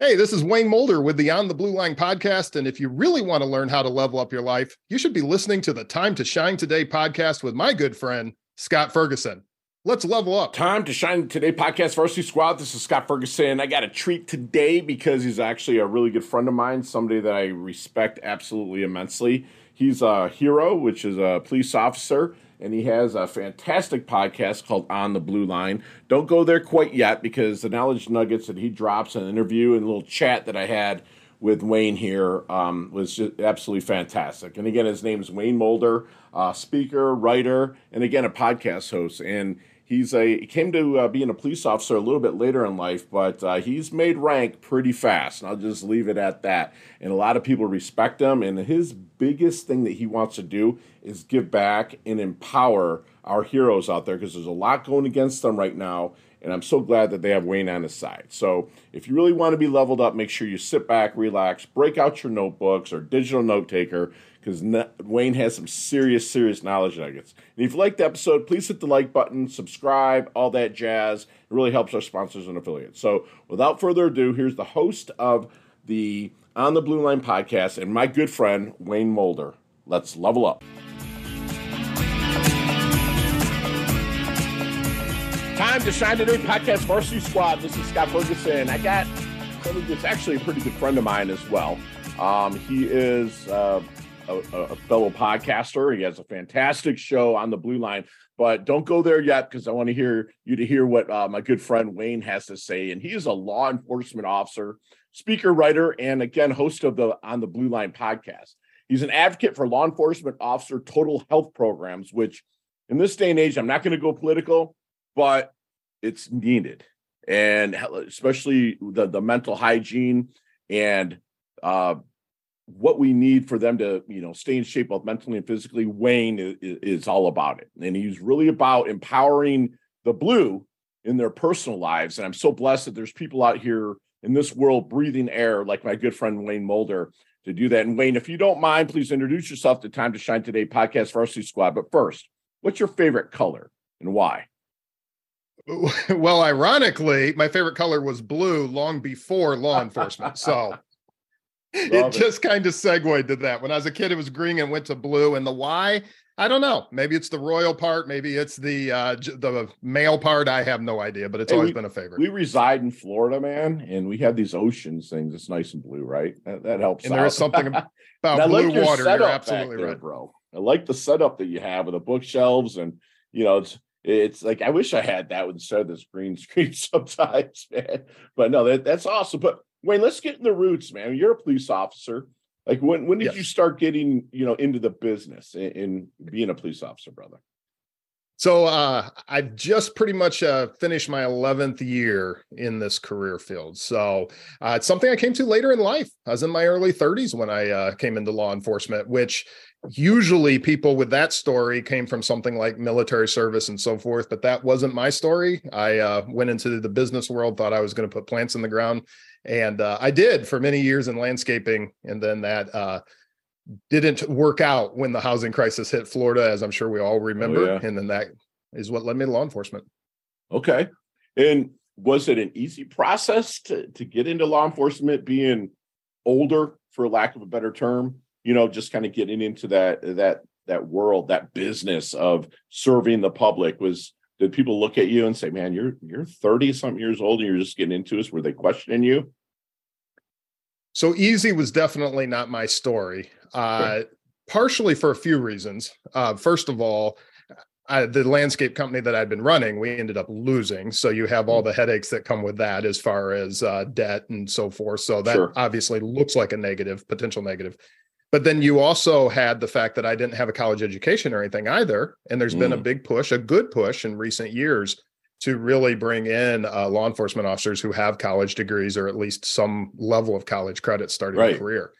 Hey, this is Wayne Mulder with the On the Blue Line podcast. And if you really want to learn how to level up your life, you should be listening to the Time to Shine Today podcast with my good friend, Scott Ferguson. Let's level up. Time to Shine Today podcast, Varsity Squad. This is Scott Ferguson. I got a treat today because he's actually a really good friend of mine, somebody that I respect absolutely immensely. He's a hero, which is a police officer and he has a fantastic podcast called On the Blue Line. Don't go there quite yet because the knowledge nuggets that he drops in an interview and a little chat that I had with Wayne here um, was just absolutely fantastic. And again, his name is Wayne Mulder, uh, speaker, writer, and again, a podcast host. And he's a he came to uh, being a police officer a little bit later in life, but uh, he's made rank pretty fast. And I'll just leave it at that. And a lot of people respect him. And his biggest thing that he wants to do is give back and empower our heroes out there because there's a lot going against them right now. And I'm so glad that they have Wayne on his side. So if you really want to be leveled up, make sure you sit back, relax, break out your notebooks or digital note taker because Wayne has some serious, serious knowledge nuggets. And if you liked the episode, please hit the like button, subscribe, all that jazz. It really helps our sponsors and affiliates. So without further ado, here's the host of the On the Blue Line podcast and my good friend, Wayne Mulder. Let's level up. Time to shine today, podcast varsity squad. This is Scott Ferguson. I got somebody that's actually a pretty good friend of mine as well. Um, he is uh, a, a, fellow podcaster. He has a fantastic show on the Blue Line, but don't go there yet because I want to hear you to hear what uh, my good friend Wayne has to say. And he is a law enforcement officer, speaker, writer, and again host of the On the Blue Line podcast. He's an advocate for law enforcement officer total health programs, which in this day and age, I'm not going to go political but it's needed, and especially the the mental hygiene and uh, what we need for them to you know stay in shape both mentally and physically. Wayne is, is all about it, and he's really about empowering the blue in their personal lives. And I'm so blessed that there's people out here in this world breathing air like my good friend Wayne Mulder to do that. And Wayne, if you don't mind, please introduce yourself to Time to Shine Today podcast Varsity Squad. But first, what's your favorite color and why? well, ironically, my favorite color was blue long before law enforcement. So it, it just kind of segued to that. When I was a kid, it was green and went to blue. And the why, I don't know. Maybe it's the royal part. Maybe it's the uh, the male part. I have no idea, but it's hey, always we, been a favorite. We reside in Florida, man, and we have these oceans things. It's nice and blue, right? That, that helps. And out. there is something about blue like water. You're absolutely there, right, bro. I like the setup that you have with the bookshelves, and you know, it's it's like I wish I had that instead of this green screen sometimes, man. But no, that, that's awesome. But Wayne, let's get in the roots, man. You're a police officer. Like when when did yes. you start getting you know into the business in, in being a police officer, brother? So uh, I just pretty much uh, finished my 11th year in this career field. So uh, it's something I came to later in life. I was in my early 30s when I uh, came into law enforcement, which usually people with that story came from something like military service and so forth but that wasn't my story i uh, went into the business world thought i was going to put plants in the ground and uh, i did for many years in landscaping and then that uh, didn't work out when the housing crisis hit florida as i'm sure we all oh, remember oh, yeah. and then that is what led me to law enforcement okay and was it an easy process to, to get into law enforcement being older for lack of a better term you know, just kind of getting into that that that world, that business of serving the public was did people look at you and say, Man, you're you're 30 something years old and you're just getting into this? Were they questioning you? So easy was definitely not my story. Uh, partially for a few reasons. Uh, first of all, I, the landscape company that I'd been running, we ended up losing. So you have all mm. the headaches that come with that as far as uh, debt and so forth. So that sure. obviously looks like a negative, potential negative. But then you also had the fact that I didn't have a college education or anything either. And there's mm. been a mm. big push, a good push in recent years to really bring in uh, law enforcement officers who have college degrees or at least some level of college credit starting right. a career.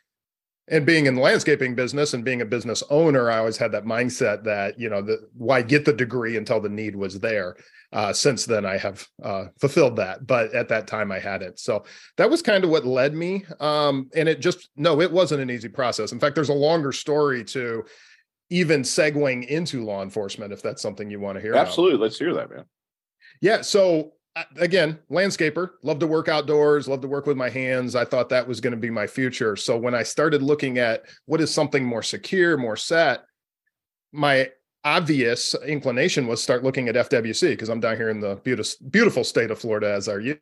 And being in the landscaping business and being a business owner, I always had that mindset that, you know, the, why get the degree until the need was there? Uh, since then, I have uh, fulfilled that, but at that time I hadn't. So that was kind of what led me. Um, and it just no, it wasn't an easy process. In fact, there's a longer story to even segueing into law enforcement if that's something you want to hear. Absolutely, about. let's hear that, man. Yeah, so again, landscaper, love to work outdoors, love to work with my hands. I thought that was going to be my future. So when I started looking at what is something more secure, more set, my obvious inclination was start looking at FWC because I'm down here in the beautiful, beautiful state of Florida, as are you.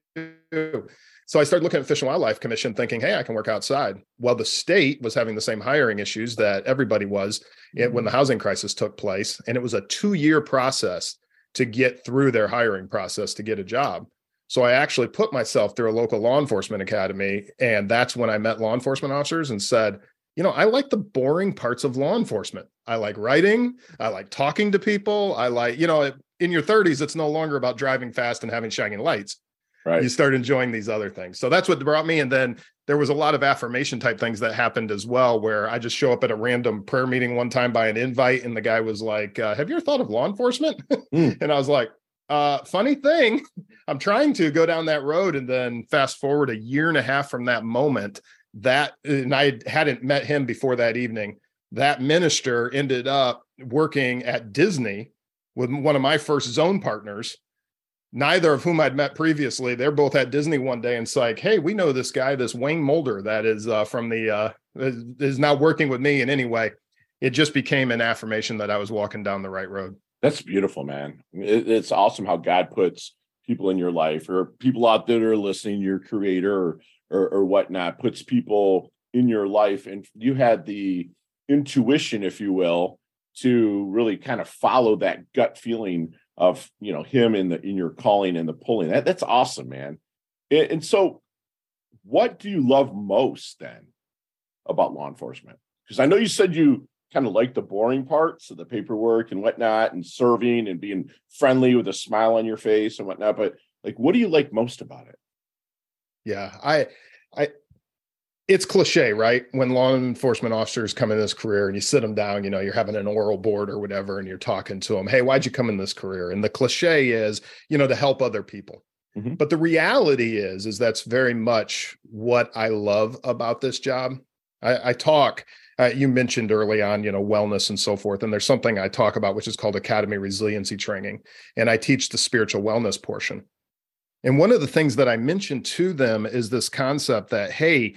So I started looking at Fish and Wildlife Commission, thinking, "Hey, I can work outside." Well, the state was having the same hiring issues that everybody was when the mm-hmm. housing crisis took place, and it was a two-year process to get through their hiring process to get a job. So I actually put myself through a local law enforcement academy, and that's when I met law enforcement officers and said, you know, I like the boring parts of law enforcement. I like writing. I like talking to people. I like, you know, in your 30s, it's no longer about driving fast and having shining lights. Right. You start enjoying these other things. So that's what brought me. And then there was a lot of affirmation type things that happened as well, where I just show up at a random prayer meeting one time by an invite, and the guy was like, uh, "Have you ever thought of law enforcement?" Mm. and I was like, uh, "Funny thing, I'm trying to go down that road." And then fast forward a year and a half from that moment, that and I hadn't met him before that evening. That minister ended up working at Disney with one of my first zone partners, neither of whom I'd met previously. They're both at Disney one day, and it's like, hey, we know this guy, this Wayne Mulder, that is uh, from the uh, is now working with me in any way. It just became an affirmation that I was walking down the right road. That's beautiful, man. It, it's awesome how God puts people in your life, or people out there that are listening, your creator, or or, or whatnot puts people in your life and you had the intuition if you will to really kind of follow that gut feeling of you know him in the in your calling and the pulling. That that's awesome man. And, and so what do you love most then about law enforcement? Because i know you said you kind of like the boring parts of the paperwork and whatnot and serving and being friendly with a smile on your face and whatnot but like what do you like most about it? Yeah, I, I, it's cliche, right? When law enforcement officers come in this career and you sit them down, you know, you're having an oral board or whatever, and you're talking to them, hey, why'd you come in this career? And the cliche is, you know, to help other people. Mm-hmm. But the reality is, is that's very much what I love about this job. I, I talk. Uh, you mentioned early on, you know, wellness and so forth, and there's something I talk about which is called Academy Resiliency Training, and I teach the spiritual wellness portion. And one of the things that I mentioned to them is this concept that, hey,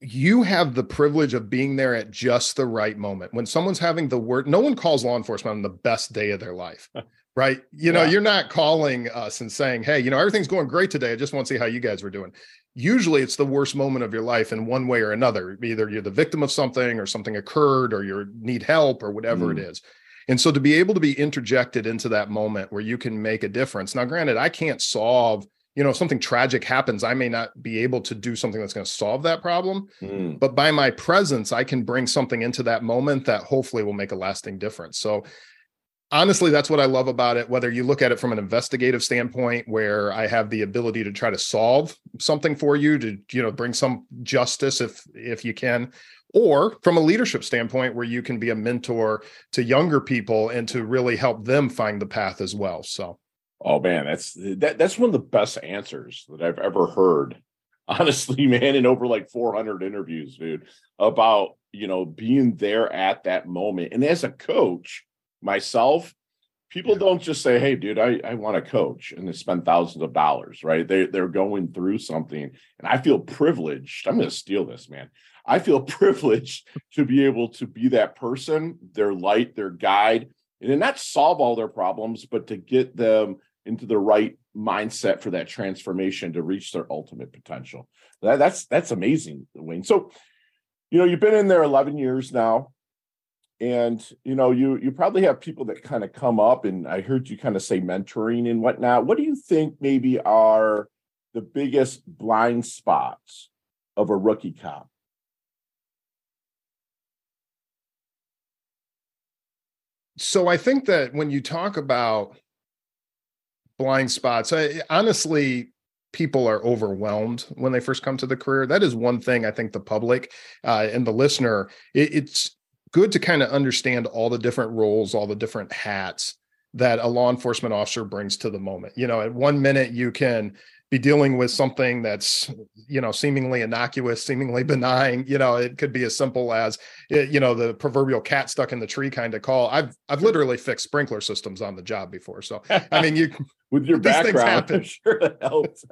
you have the privilege of being there at just the right moment. When someone's having the word, no one calls law enforcement on the best day of their life, right? You know, yeah. you're not calling us and saying, hey, you know, everything's going great today. I just want to see how you guys were doing. Usually it's the worst moment of your life in one way or another. Either you're the victim of something or something occurred or you need help or whatever mm. it is. And so to be able to be interjected into that moment where you can make a difference. Now, granted, I can't solve, you know, if something tragic happens, I may not be able to do something that's going to solve that problem. Mm. But by my presence, I can bring something into that moment that hopefully will make a lasting difference. So honestly that's what i love about it whether you look at it from an investigative standpoint where i have the ability to try to solve something for you to you know bring some justice if if you can or from a leadership standpoint where you can be a mentor to younger people and to really help them find the path as well so oh man that's that, that's one of the best answers that i've ever heard honestly man in over like 400 interviews dude about you know being there at that moment. And as a coach myself people don't just say hey dude i, I want to coach and they spend thousands of dollars right? They, they're going through something. And i feel privileged i'm going to steal this man. I feel privileged to be able to be that person, their light, their guide, and then not solve all their problems, but to get them into the right mindset for that transformation to reach their ultimate potential. That, that's that's amazing, Wayne. So, you know, you've been in there 11 years now, and you know, you you probably have people that kind of come up, and I heard you kind of say mentoring and whatnot. What do you think maybe are the biggest blind spots of a rookie cop? so I think that when you talk about blind spots, I, honestly, people are overwhelmed when they first come to the career. That is one thing I think the public uh, and the listener, it, it's good to kind of understand all the different roles, all the different hats that a law enforcement officer brings to the moment. You know, at one minute you can be dealing with something that's you know seemingly innocuous seemingly benign you know it could be as simple as eh, you know the proverbial cat stuck in the tree kind of call. I've i've literally fixed sprinkler systems on the job before so i mean you with your background sure that helps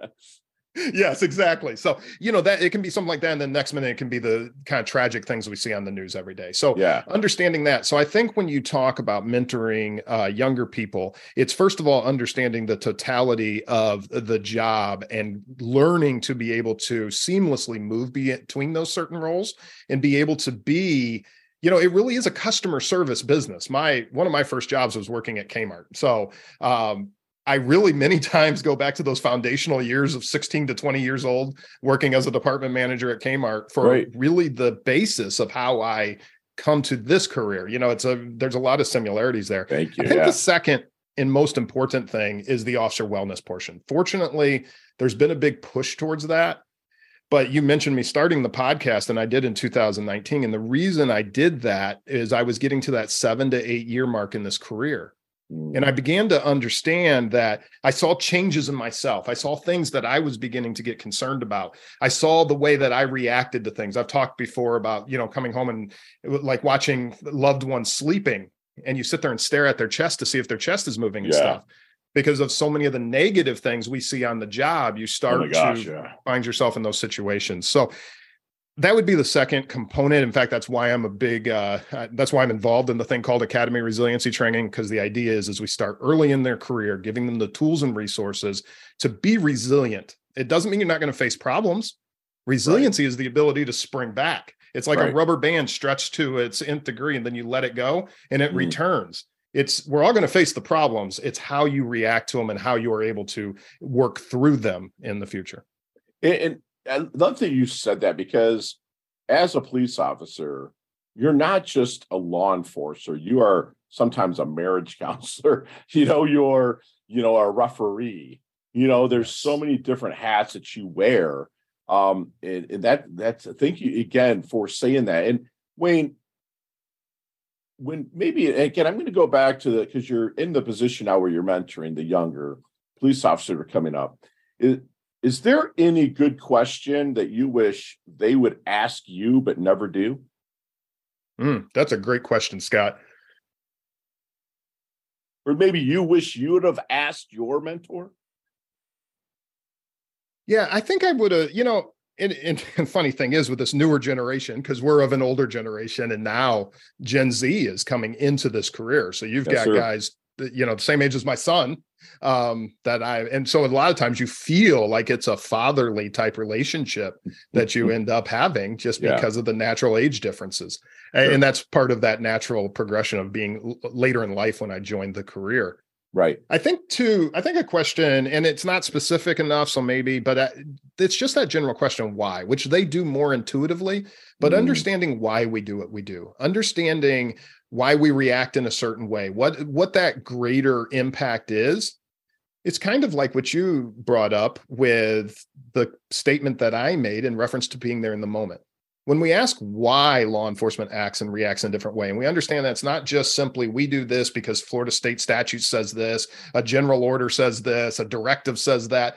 yes, exactly. So, you know, that it can be something like that. And then next minute it can be the kind of tragic things we see on the news every day. So yeah, understanding that. So I think when you talk about mentoring uh, younger people, it's first of all understanding the totality of the job and learning to be able to seamlessly move between those certain roles and be able to be you know it really is a customer service business my one of my first jobs was working at kmart so um, I really many times go back to those foundational years of 16 to 20 years old working as a department manager at Kmart for right. really the basis of how I come to this career. You know, it's a there's a lot of similarities there. Thank you. I think yeah. the second and most important thing is the officer wellness portion. Fortunately, there's been a big push towards that. But you mentioned me starting the podcast, and I did in 2019. And the reason I did that is I was getting to that seven to eight year mark in this career. And I mm. began to understand that I saw changes in myself. I saw things that I was beginning to get concerned about. I saw the way that I reacted to things. I've talked before about, you know, coming home and uh, like watching loved ones sleeping and you sit there and stare at their chest to see if their chest is moving and yeah. stuff. Because of so many of the negative things we see on the job, you oh start oh gosh, to yeah. find yourself in those situations. So that would be the second component. In fact that's why i'm a big uh, that's why i'm involved in the thing called academy resiliency training because the idea is as we start early in their career giving them the tools and resources to be resilient. It doesn't mean you're not going to face problems. Resiliency right. is the ability to spring back. It's like right. a rubber band stretched to its nth degree and then you let it go and it mm. returns. It's we're all going to face the problems. It's how you react to them and how you are able to work through them in the future. And, I love that you said that because as a police officer, you're not just a law enforcer. You are sometimes a marriage counselor. You know, you're you know a referee. You know, there's so many different hats that you wear. Um, and, and that that's thank you again for saying that. And Wayne, when maybe again, I'm going to go back to the because you're in the position now where you're mentoring the younger police officers are coming up. It, is there any good question that you wish they would ask you but never do? Mm, that's a great question, Scott. Or maybe you wish you would have asked your mentor? Yeah, I think I would have, you know, and, and, and, funny thing is with this newer generation because we're of an older generation and now gen z is coming into this career so you've yes, got sir. guys you know the same age as my son um that i and so a lot of times you feel like it's a fatherly type relationship that you end up having just yeah. because of the natural age differences sure. and that's part of that natural progression of being later in life when i joined the career right i think too i think a question and it's not specific enough so maybe but uh, it's just that general question why which they do more intuitively but mm. understanding why we do what we do understanding why we react in a certain way what what that greater impact is it's kind of like what you brought up with the statement that i made in reference to being there in the moment. When we ask why law enforcement acts and reacts in a different way and we understand that it's not just simply we do this because florida state statute says this a general order says this a directive says that.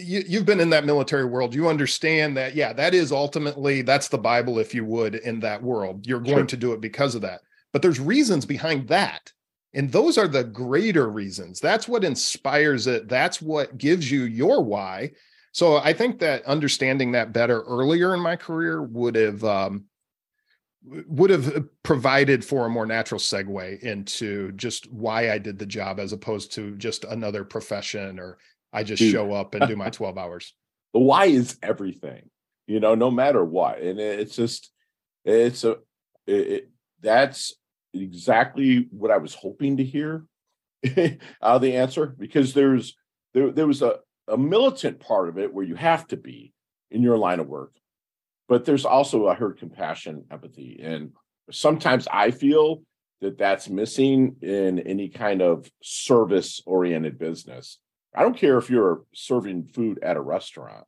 You, you've been in that military world. You understand that yeah that is ultimately that's the bible if you would in that world. You're going sure. to do it because of that but there's reasons behind that. And those are the greater reasons. That's what inspires it. That's what gives you your why. So I think that understanding that better earlier in my career would have um, would have provided for a more natural segue into just why I did the job as opposed to just another profession or I just Dude. show up and do my 12 hours. The why is everything, you know, no matter what. And it's just, it's a, it, that's exactly what I was hoping to hear out of the answer because there's there there was a, a militant part of it where you have to be in your line of work. But there's also I heard compassion, empathy, and sometimes I feel that that's missing in any kind of service oriented business. I don't care if you're serving food at a restaurant.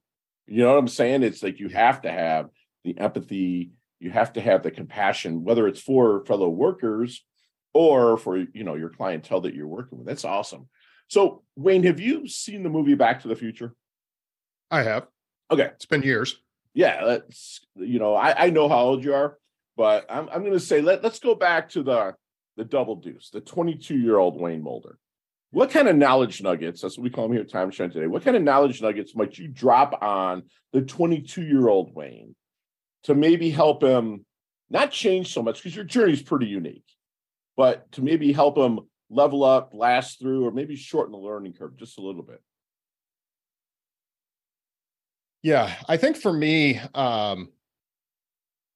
You know what I'm saying? It's like you have to have the empathy you have to have the compassion whether it's for fellow workers or for you know your clientele that you're working with that's awesome so wayne have you seen the movie back to the future I have. Okay. It's been years. Yeah, let's you know, I, I know how old you are, but I'm I'm gonna say let, let's go back to the the double deuce, the 22 year old Wayne Mulder. What kind of knowledge nuggets, that's what we call them here at Time Shine today, what kind of knowledge nuggets might you drop on the 22 year old Wayne to maybe help him not change so much because your journey is pretty unique, but to maybe help him level up, last through, or maybe shorten the learning curve just a little bit? Yeah, I think for me, um,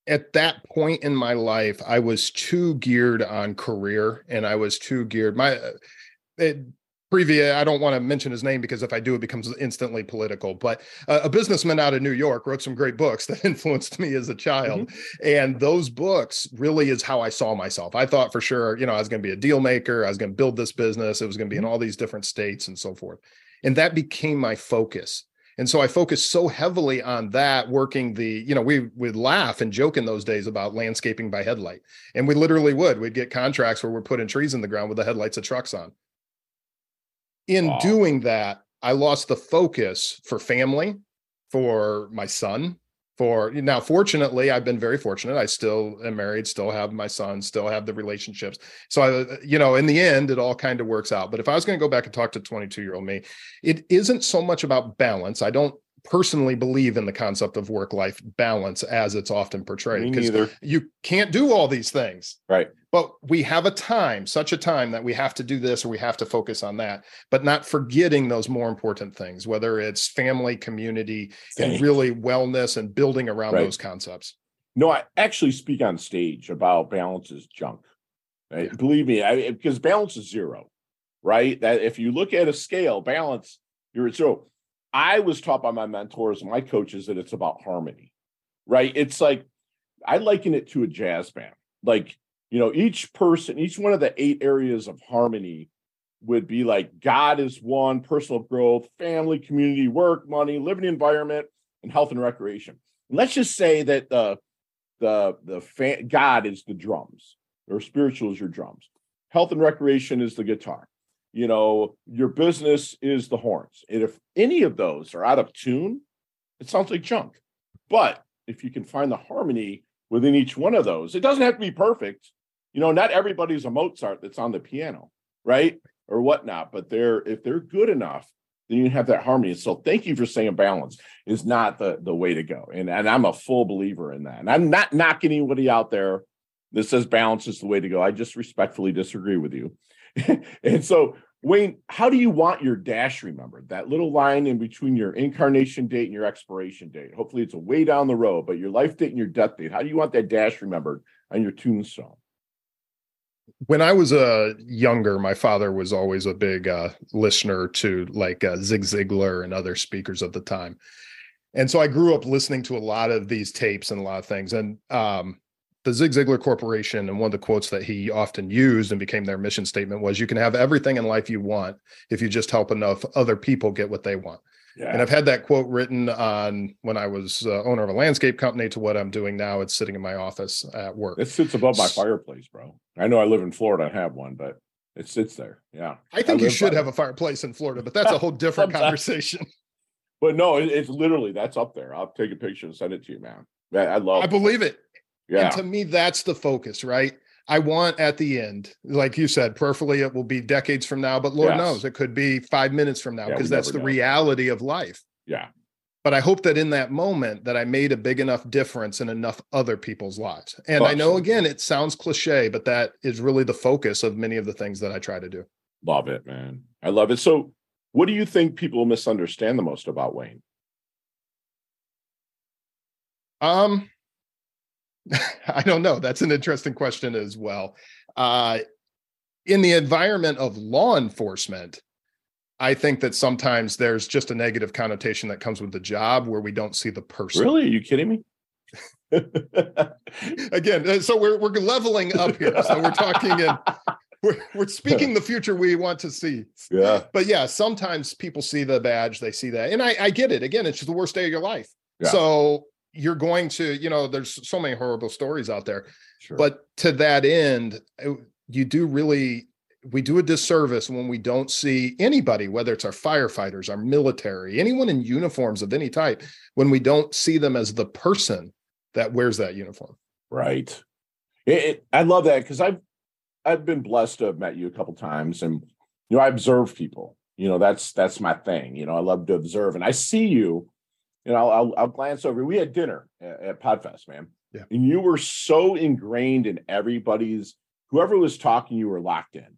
at that point in my life, I was too geared on career, and I was too geared. My uh, it, previous, I don't want to mention his name because if I do, it becomes instantly political. But uh, a businessman out of New York wrote some great books that influenced me as a child, mm-hmm. and those books really is how I saw myself. I thought for sure, you know, I was going to be a deal maker. I was going to build this business. It was going to be in mm-hmm. all these different states and so forth, and that became my focus and so I focused so heavily on that, working the, you know, we would laugh and joke in those days about landscaping by headlight. And we literally would. We'd get contracts where we're putting trees in the ground with the headlights of trucks on. In wow. doing that, I lost the focus for family, for my son, for now fortunately i've been very fortunate. I still am married still have my son still have the relationships. So i you know in the end it all kind of works out. But if i was going to go back and talk to 22 year old me it isn't so much about balance. I don't personally believe in the concept of work life balance as it's often portrayed because you can't do all these things right but we have a time such a time that we have to do this or we have to focus on that but not forgetting those more important things whether it's family community and really wellness and building around right. those concepts no i actually speak on stage about balance is junk right? yeah. believe me I, because balance is zero right that if you look at a scale balance you're at zero I was taught by my mentors, and my coaches, that it's about harmony, right? It's like I liken it to a jazz band. Like, you know, each person, each one of the eight areas of harmony would be like God is one, personal growth, family, community, work, money, living environment, and health and recreation. And let's just say that the the the fa- God is the drums, or spiritual is your drums. Health and recreation is the guitar you know, your business is the horns. And if any of those are out of tune, it sounds like junk. But if you can find the harmony within each one of those, it doesn't have to be perfect. You know, not everybody's a Mozart that's on the piano, right? Or whatnot, but they're if they're good enough, then you have that harmony. So thank you for saying balance is not the the way to go. And and I'm a full believer in that. And I'm not knocking anybody out there that says balance is the way to go. I just respectfully disagree with you. and so, Wayne, how do you want your dash remembered? That little line in between your incarnation date and your expiration date. Hopefully, it's a way down the road, but your life date and your death date. How do you want that dash remembered on your tombstone? When I was uh, younger, my father was always a big uh, listener to like uh, Zig Ziglar and other speakers of the time. And so I grew up listening to a lot of these tapes and a lot of things. And um, the Zig Ziglar Corporation, and one of the quotes that he often used and became their mission statement was, "You can have everything in life you want if you just help enough other people get what they want." Yeah. And I've had that quote written on when I was uh, owner of a landscape company to what I'm doing now. It's sitting in my office at work. It sits above my fireplace, bro. I know I live in Florida. I have one, but it sits there. Yeah. I think I you should have a fireplace in Florida, but that's a whole different conversation. But no, it, it's literally that's up there. I'll take a picture and send it to you, man. I love. I believe it. Yeah. And to me, that's the focus, right? I want at the end, like you said, prayerfully it will be decades from now, but Lord yes. knows it could be five minutes from now because yeah, that's the know. reality of life. Yeah. But I hope that in that moment that I made a big enough difference in enough other people's lives. And I know again, it sounds cliche, but that is really the focus of many of the things that I try to do. Love it, man. I love it. So what do you think people misunderstand the most about Wayne? Um, I don't know. That's an interesting question as well. Uh, in the environment of law enforcement, I think that sometimes there's just a negative connotation that comes with the job where we don't see the person. Really? Are you kidding me? Again, uh, so we're we're leveling up here. So we're talking and we're, we're speaking the future we want to see. Yeah. But yeah, sometimes people see the badge, they see that. And I, I get it. Again, it's just the worst day of your life. Yeah. So you're going to you know there's so many horrible stories out there sure. but to that end uh, you do really we do a disservice when we don't see anybody, whether it's our firefighters, our military, anyone in uniforms of any type, when we don't see them as the person that wears that uniform. Right. It, it, I love that because I've I've been blessed to have met you a couple times, and you know I observe people. You know that's that's my thing. You know I love to observe, and I see you. You know I'll I'll, glance over. We had dinner at, at Podfest, man. Yeah. And you were so ingrained in everybody's whoever was talking, you were locked in.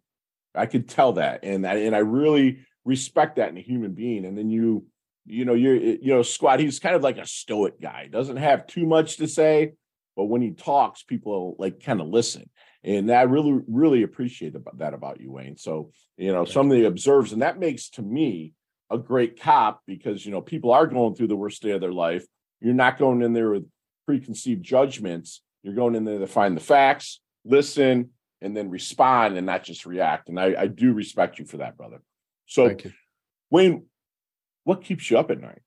I could tell that, and that, and I really respect that in a human being. And then you, you know, you're, you know, Squad. He's kind of like a stoic guy. Doesn't have too much to say, but when he talks, people like kind of listen. And I really, really appreciate that about you, Wayne. So, you know, somebody observes, and that makes to me a great cop because you know people are going through the worst day of their life. You're not going in there with preconceived judgments. You're going in there to find the facts, listen, and then respond and not just react. And I, I do respect you for that, brother. So, Wayne, what keeps you up at night?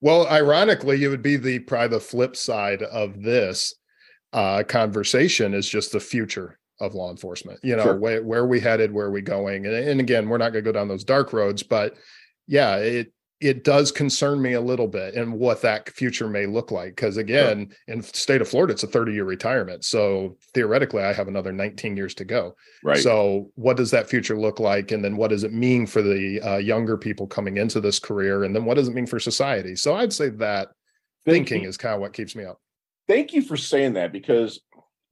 Well, ironically, it would be the probably the flip side of this uh, conversation is just the future of law enforcement. You know, sure. where, where are we headed? Where are we going? And, and again, we're not going to go down those dark roads, but yeah, it it does concern me a little bit and what that future may look like because again sure. in the state of florida it's a 30 year retirement so theoretically i have another 19 years to go right so what does that future look like and then what does it mean for the uh, younger people coming into this career and then what does it mean for society so i'd say that thank thinking you. is kind of what keeps me up thank you for saying that because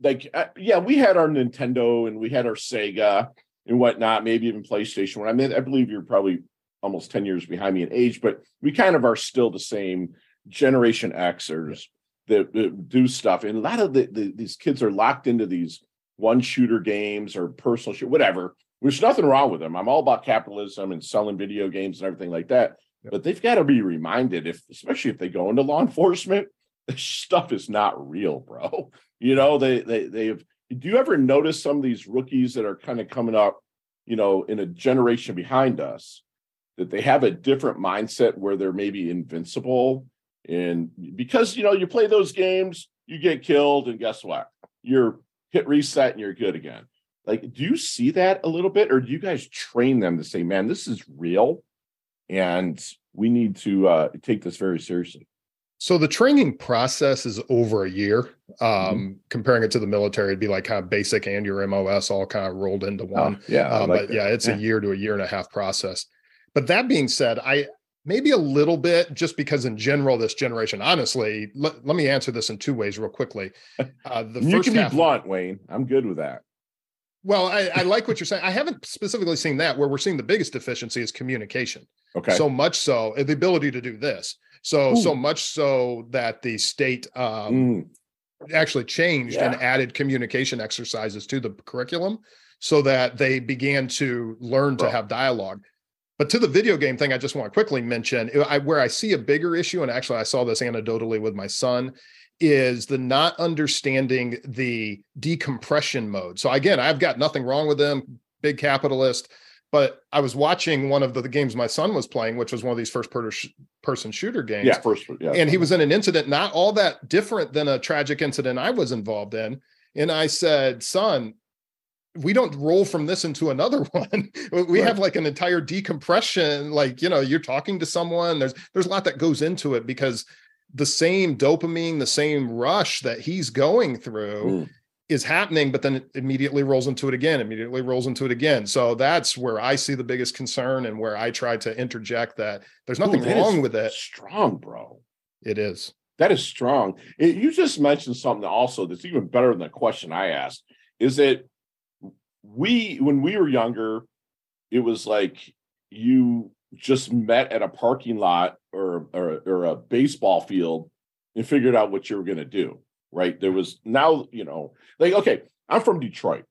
like uh, yeah we had our nintendo and we had our sega and whatnot maybe even playstation when i mean i believe you're probably almost 10 years behind me in age, but we kind of are still the same generation Xers that, that do stuff. And a lot of the, the, these kids are locked into these one shooter games or personal shoot, whatever. There's nothing wrong with them. I'm all about capitalism and selling video games and everything like that. Yep. But they've got to be reminded, if especially if they go into law enforcement, this stuff is not real, bro. You know, they they they've do you ever notice some of these rookies that are kind of coming up, you know, in a generation behind us that they have a different mindset where they're maybe invincible? And because you know you play those games you get killed and guess what? You're hit reset and you're good again. Like do you see that a little bit or do you guys train them to say man this is real and we need to uh, take this very seriously so the training process is over a year. Um, mm-hmm. Comparing it to the military, it'd be like kind of basic and your MOS all kind of rolled into one. Oh, yeah, um, like but that. yeah, it's yeah. a year to a year and a half process. But that being said, I maybe a little bit just because in general this generation honestly let, let me answer this in two ways real quickly uh, the you can be blunt wayne i'm good with that well I, I, like what you're saying i haven't specifically seen that where we're seeing the biggest deficiency is communication okay so much so the ability to do this so Ooh. so much so that the state um, mm. actually changed yeah. and added communication exercises to the curriculum so that they began to learn to have dialogue but to the video game thing, I just want to quickly mention I, where I see a bigger issue, and actually I saw this anecdotally with my son, is the not understanding the decompression mode. So again, I've got nothing wrong with them, big capitalist, but I was watching one of the, the games my son was playing, which was one of these first person shooter games. Yeah, first, yeah. And he was in an incident not all that different than a tragic incident I was involved in. And I said, son, we don't roll from this into another one we right. have like an entire decompression like you know you're talking to someone there's there's a lot that goes into it because the same dopamine the same rush that he's going through mm. Is happening but then it immediately rolls into it again immediately rolls into it again. So that's where i see the biggest concern and where i try to interject that there's nothing Ooh, wrong with it. strong bro. It is. That is strong. It, you just mentioned something also that's even better than the question i asked. Is that we when we were younger, it was like you just met at a parking lot or or, or a baseball field and figured out what you were going to do. Right? There was now you know like okay, I'm from Detroit,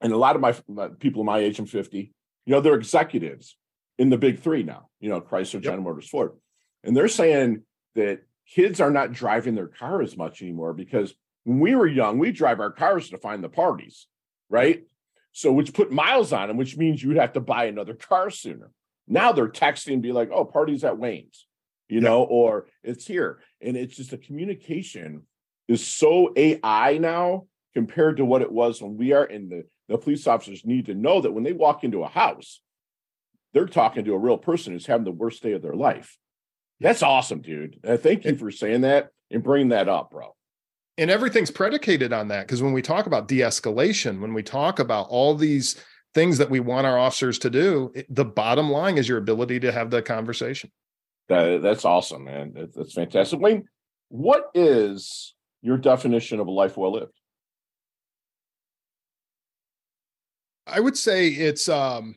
and a lot of my, my people my age, I'm 50. You know, they're executives in the big three now. You know, Chrysler, General yep. Motors, Ford, and they're saying that kids are not driving their car as much anymore because when we were young, we drive our cars to find the parties, right? So, which put miles on them, which means you'd have to buy another car sooner. Now they're texting and be like, oh, party's at Wayne's, you yeah. know, or it's here. And it's just a communication is so AI now compared to what it was when we are in the the police officers need to know that when they walk into a house, they're talking to a real person who's having the worst day of their life. That's awesome, dude. Uh, thank you for saying that and bringing that up, bro. And everything's predicated on that because when we talk about de-escalation, when we talk about all these things that we want our officers to do, it, the bottom line is your ability to have the conversation. That, that's awesome, man. That, that's fantastic. Wayne, what is your definition of a life well lived? I would say it's um,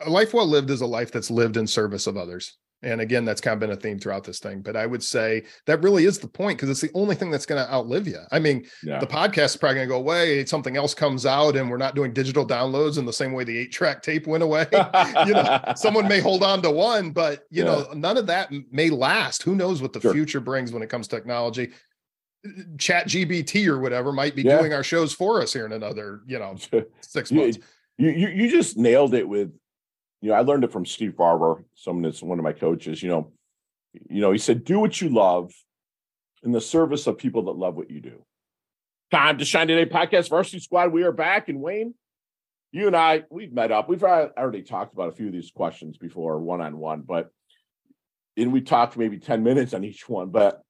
a life well lived is a life that's lived in service of others. And again, that's kind of been a theme throughout this thing. But I would say that really is the point because it's the only thing that's going to outlive you. I mean, yeah. the podcast is probably going to go away. Something else comes out, and we're not doing digital downloads in the same way the eight track tape went away. you know, someone may hold on to one, but you yeah. know, none of that may last. Who knows what the sure. future brings when it comes to technology? Chat GPT or whatever might be yeah. doing our shows for us here in another, you know, six months. You, you you just nailed it with you know, I learned it from Steve Barber, someone that's one of my coaches. You know, you know, he said, "Do what you love, in the service of people that love what you do." Time to shine today, podcast varsity squad. We are back, and Wayne, you and I, we've met up. We've already talked about a few of these questions before, one on one, but and we talked maybe ten minutes on each one. But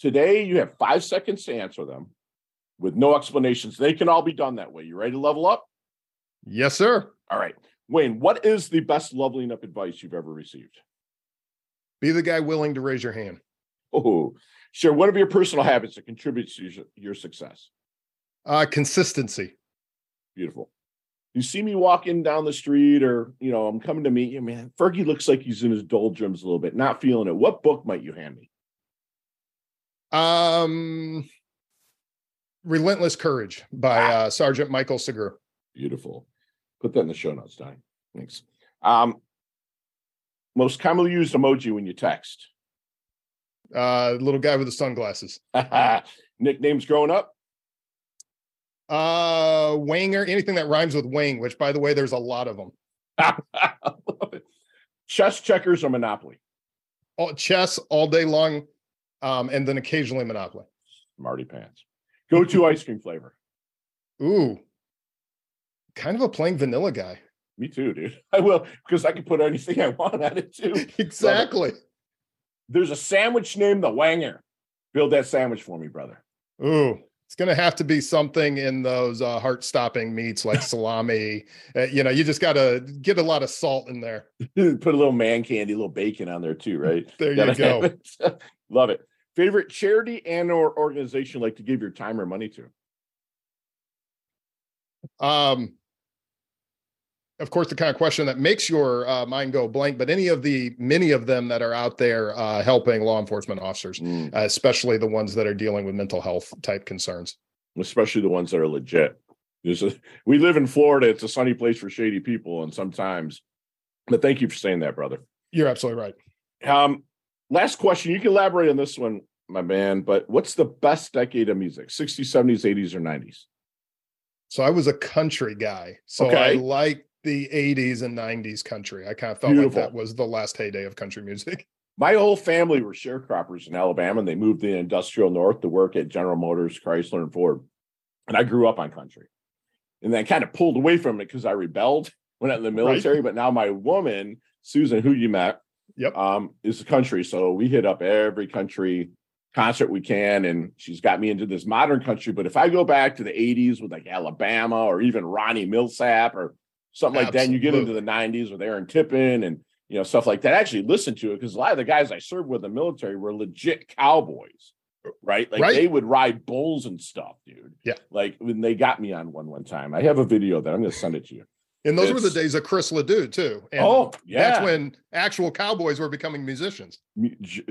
today, you have five seconds to answer them with no explanations. They can all be done that way. You ready to level up? Yes, sir. All right. Wayne, what is the best leveling up advice you've ever received? Be the guy willing to raise your hand. Oh, share one of your personal habits that contributes to your, your success. Uh, consistency. Beautiful. You see me walking down the street, or you know, I'm coming to meet you, man. Fergie looks like he's in his doldrums a little bit, not feeling it. What book might you hand me? Um, Relentless Courage by ah. uh, Sergeant Michael Sugrue. Beautiful. Put that in the show notes, Donnie. Thanks. Um, most commonly used emoji when you text. Uh, little guy with the sunglasses. Nicknames growing up. Uh, Wanger, anything that rhymes with Wang, which by the way, there's a lot of them. Chess, checkers, or Monopoly. All, chess all day long, um, and then occasionally Monopoly. Marty pants. Go to ice cream flavor. Ooh, kind of a plain vanilla guy. Me too, dude. I will because I can put anything I want on it too. exactly. There's a sandwich named the Wanger. Build that sandwich for me, brother. Ooh, it's going to have to be something in those uh, heart-stopping meats like salami. uh, you know, you just got to get a lot of salt in there. Put a little man candy, a little bacon on there too, right? there you go. Love it. Favorite charity and or organization like to give your time or money to? Um, of course, the kind of question that makes your uh, mind go blank, but any of the many of them that are out there uh, helping law enforcement officers, mm. uh, especially the ones that are dealing with mental health type concerns, especially the ones that are legit. A, we live in Florida; it's a sunny place for shady people, and sometimes. But thank you for saying that, brother. You're absolutely right. Um, last question. You can elaborate on this one, my man. But what's the best decade of music? 60s, 70s, 80s, or 90s? So I was a country guy. So okay. I like the 80s and 90s country. I kind of felt Beautiful. like that was the last heyday of country music. My whole family were sharecroppers in Alabama, and they moved to the industrial north to work at General Motors, Chrysler, and Ford. And I grew up on country. And then I kind of pulled away from it because I rebelled when I in the military. Right. But now my woman, Susan, who you met, yep. um, is the country. So we hit up every country concert we can. And she's got me into this modern country. But if I go back to the 80s with like Alabama or even Ronnie Milsap or something like Absolutely. that. And you get into the 90s with Aaron Tippin and you know stuff like that. I actually listen to it because a lot of the guys I served with in the military were legit cowboys, right? Like right. they would ride bulls and stuff, dude. Yeah. Like when they got me on one one time. I have a video that I'm going to send it to you. And those it's, were the days of Chris LeDoux too. And oh, yeah. That's when actual cowboys were becoming musicians.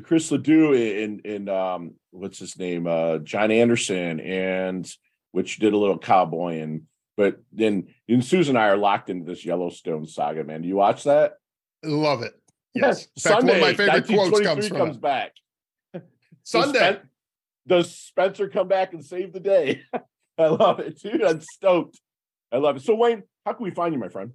Chris LeDoux and and um, what's his name? Uh, John Anderson and which did a little cowboy and but then and Susan and I are locked into this Yellowstone saga, man. Do you watch that? Love it. Yes. Fact, Sunday, one of my favorite quotes comes from comes back. Sunday. Does, Spen- does Spencer come back and save the day? I love it, dude. I'm stoked. I love it. So, Wayne, how can we find you, my friend?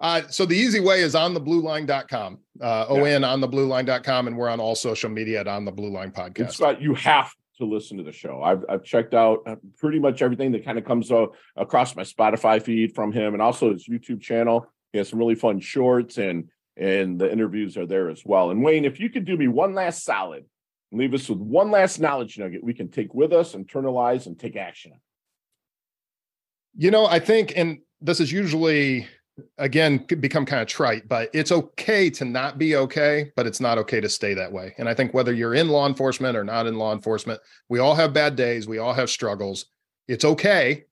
Uh, so the easy way is on the blueline.com, uh, yeah. on on the blueline.com, and we're on all social media at on the blue line podcast. Scott, you have to listen to the show. I've, I've checked out uh, pretty much everything that kind of comes uh, across my Spotify feed from him and also his YouTube channel. He has some really fun shorts and and the interviews are there as well. And Wayne, if you could do me one last solid leave us with one last knowledge nugget we can take with us, internalize, and take action. You know, I think, and this is usually again become kind of trite but it's okay to not be okay but it's not okay to stay that way. And i think whether you're in law enforcement or not in law enforcement we all have bad days we all have struggles. It's okay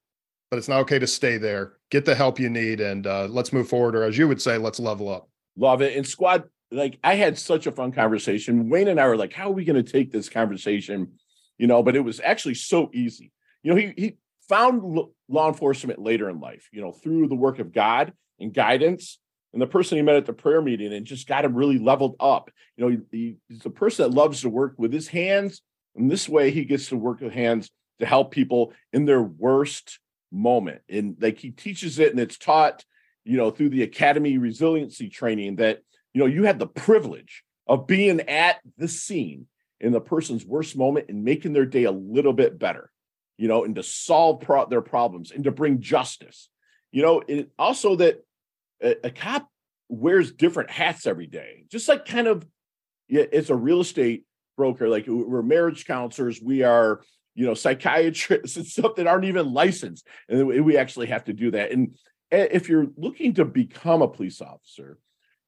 but it's not okay to stay there. Get the help you need and uh, let's move forward or as you would say let's level up. Love it. And squad like i had such a fun conversation. Wayne and i were like how are we going to take this conversation? You know but it was actually so easy. You know he he found law enforcement later in life you know through the work of god and guidance and the person he met at the prayer meeting and just got him really leveled up. You know, he, he's a person that loves to work with his hands. And this way he gets to work with hands to help people in their worst moment. And like he teaches it and it's taught, you know, through the academy resiliency training that, you know, you had the privilege of being at the scene in the person's worst moment and making their day a little bit better, you know, and to solve pro- their problems and to bring justice. You know, it also that a, a cop wears different hats every day, just like kind of yeah, it's a real estate broker. Like we're marriage counselors, we are, you know, psychiatrists and stuff that aren't even licensed, and we actually have to do that. And if you're looking to become a police officer,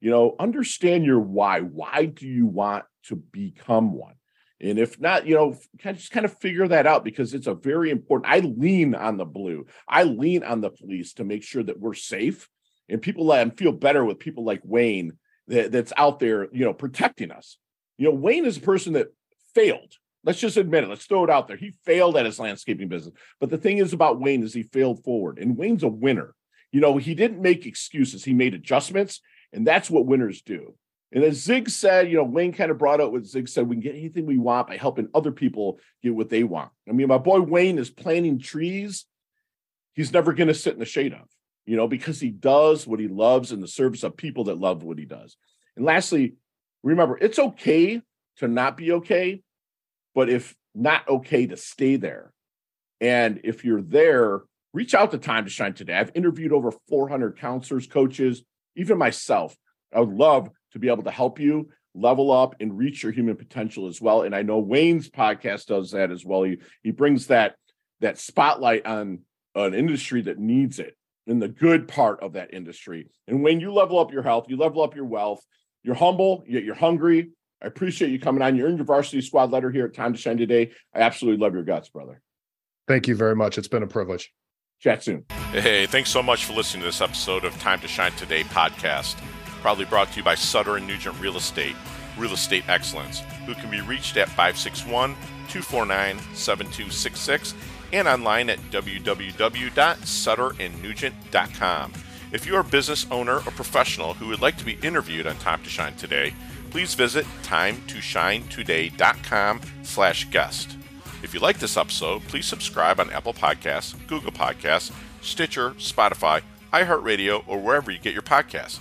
you know, understand your why. Why do you want to become one? And if not, you know, kind of just kind of figure that out because it's a very important. I lean on the blue. I lean on the police to make sure that we're safe and people let them feel better with people like Wayne that, that's out there, you know, protecting us. You know, Wayne is a person that failed. Let's just admit it. Let's throw it out there. He failed at his landscaping business. But the thing is about Wayne is he failed forward, and Wayne's a winner. You know, he didn't make excuses. He made adjustments, and that's what winners do. And as Zig said, you know, Wayne kind of brought out what Zig said: we can get anything we want by helping other people get what they want. I mean, my boy Wayne is planting trees. He's never going to sit in the shade of you know, because he does what he loves in the service of people that love what he does. And lastly, remember, it's okay to not be okay, but if not okay to stay there. And if you're there, reach out to Time to Shine today. I've interviewed over 400 counselors, coaches, even myself. I would love to be able to help you level up and reach your human potential as well. And I know Wayne's podcast does that as well. He he brings that that spotlight on an industry that needs it in the good part of that industry. And when you level up your health, you level up your wealth, you're humble, yet you're hungry. I appreciate you coming on. You're in your varsity squad letter here at Time to Shine today. I absolutely love your guts, brother. Thank you very much. It's been a privilege. Chat soon. Hey, thanks so much for listening to this episode of Time to Shine Today podcast. Proudly brought to you by Sutter and Nugent Real Estate, Real Estate Excellence, who can be reached at 561 249 7266 and online at www.sutterandnugent.com. If you're a business owner or professional who would like to be interviewed on Time to Shine Today, please visit timetoshinetoday.com slash guest. If you like this episode, please subscribe on Apple Podcasts, Google Podcasts, Stitcher, Spotify, iHeartRadio, or wherever you get your podcasts.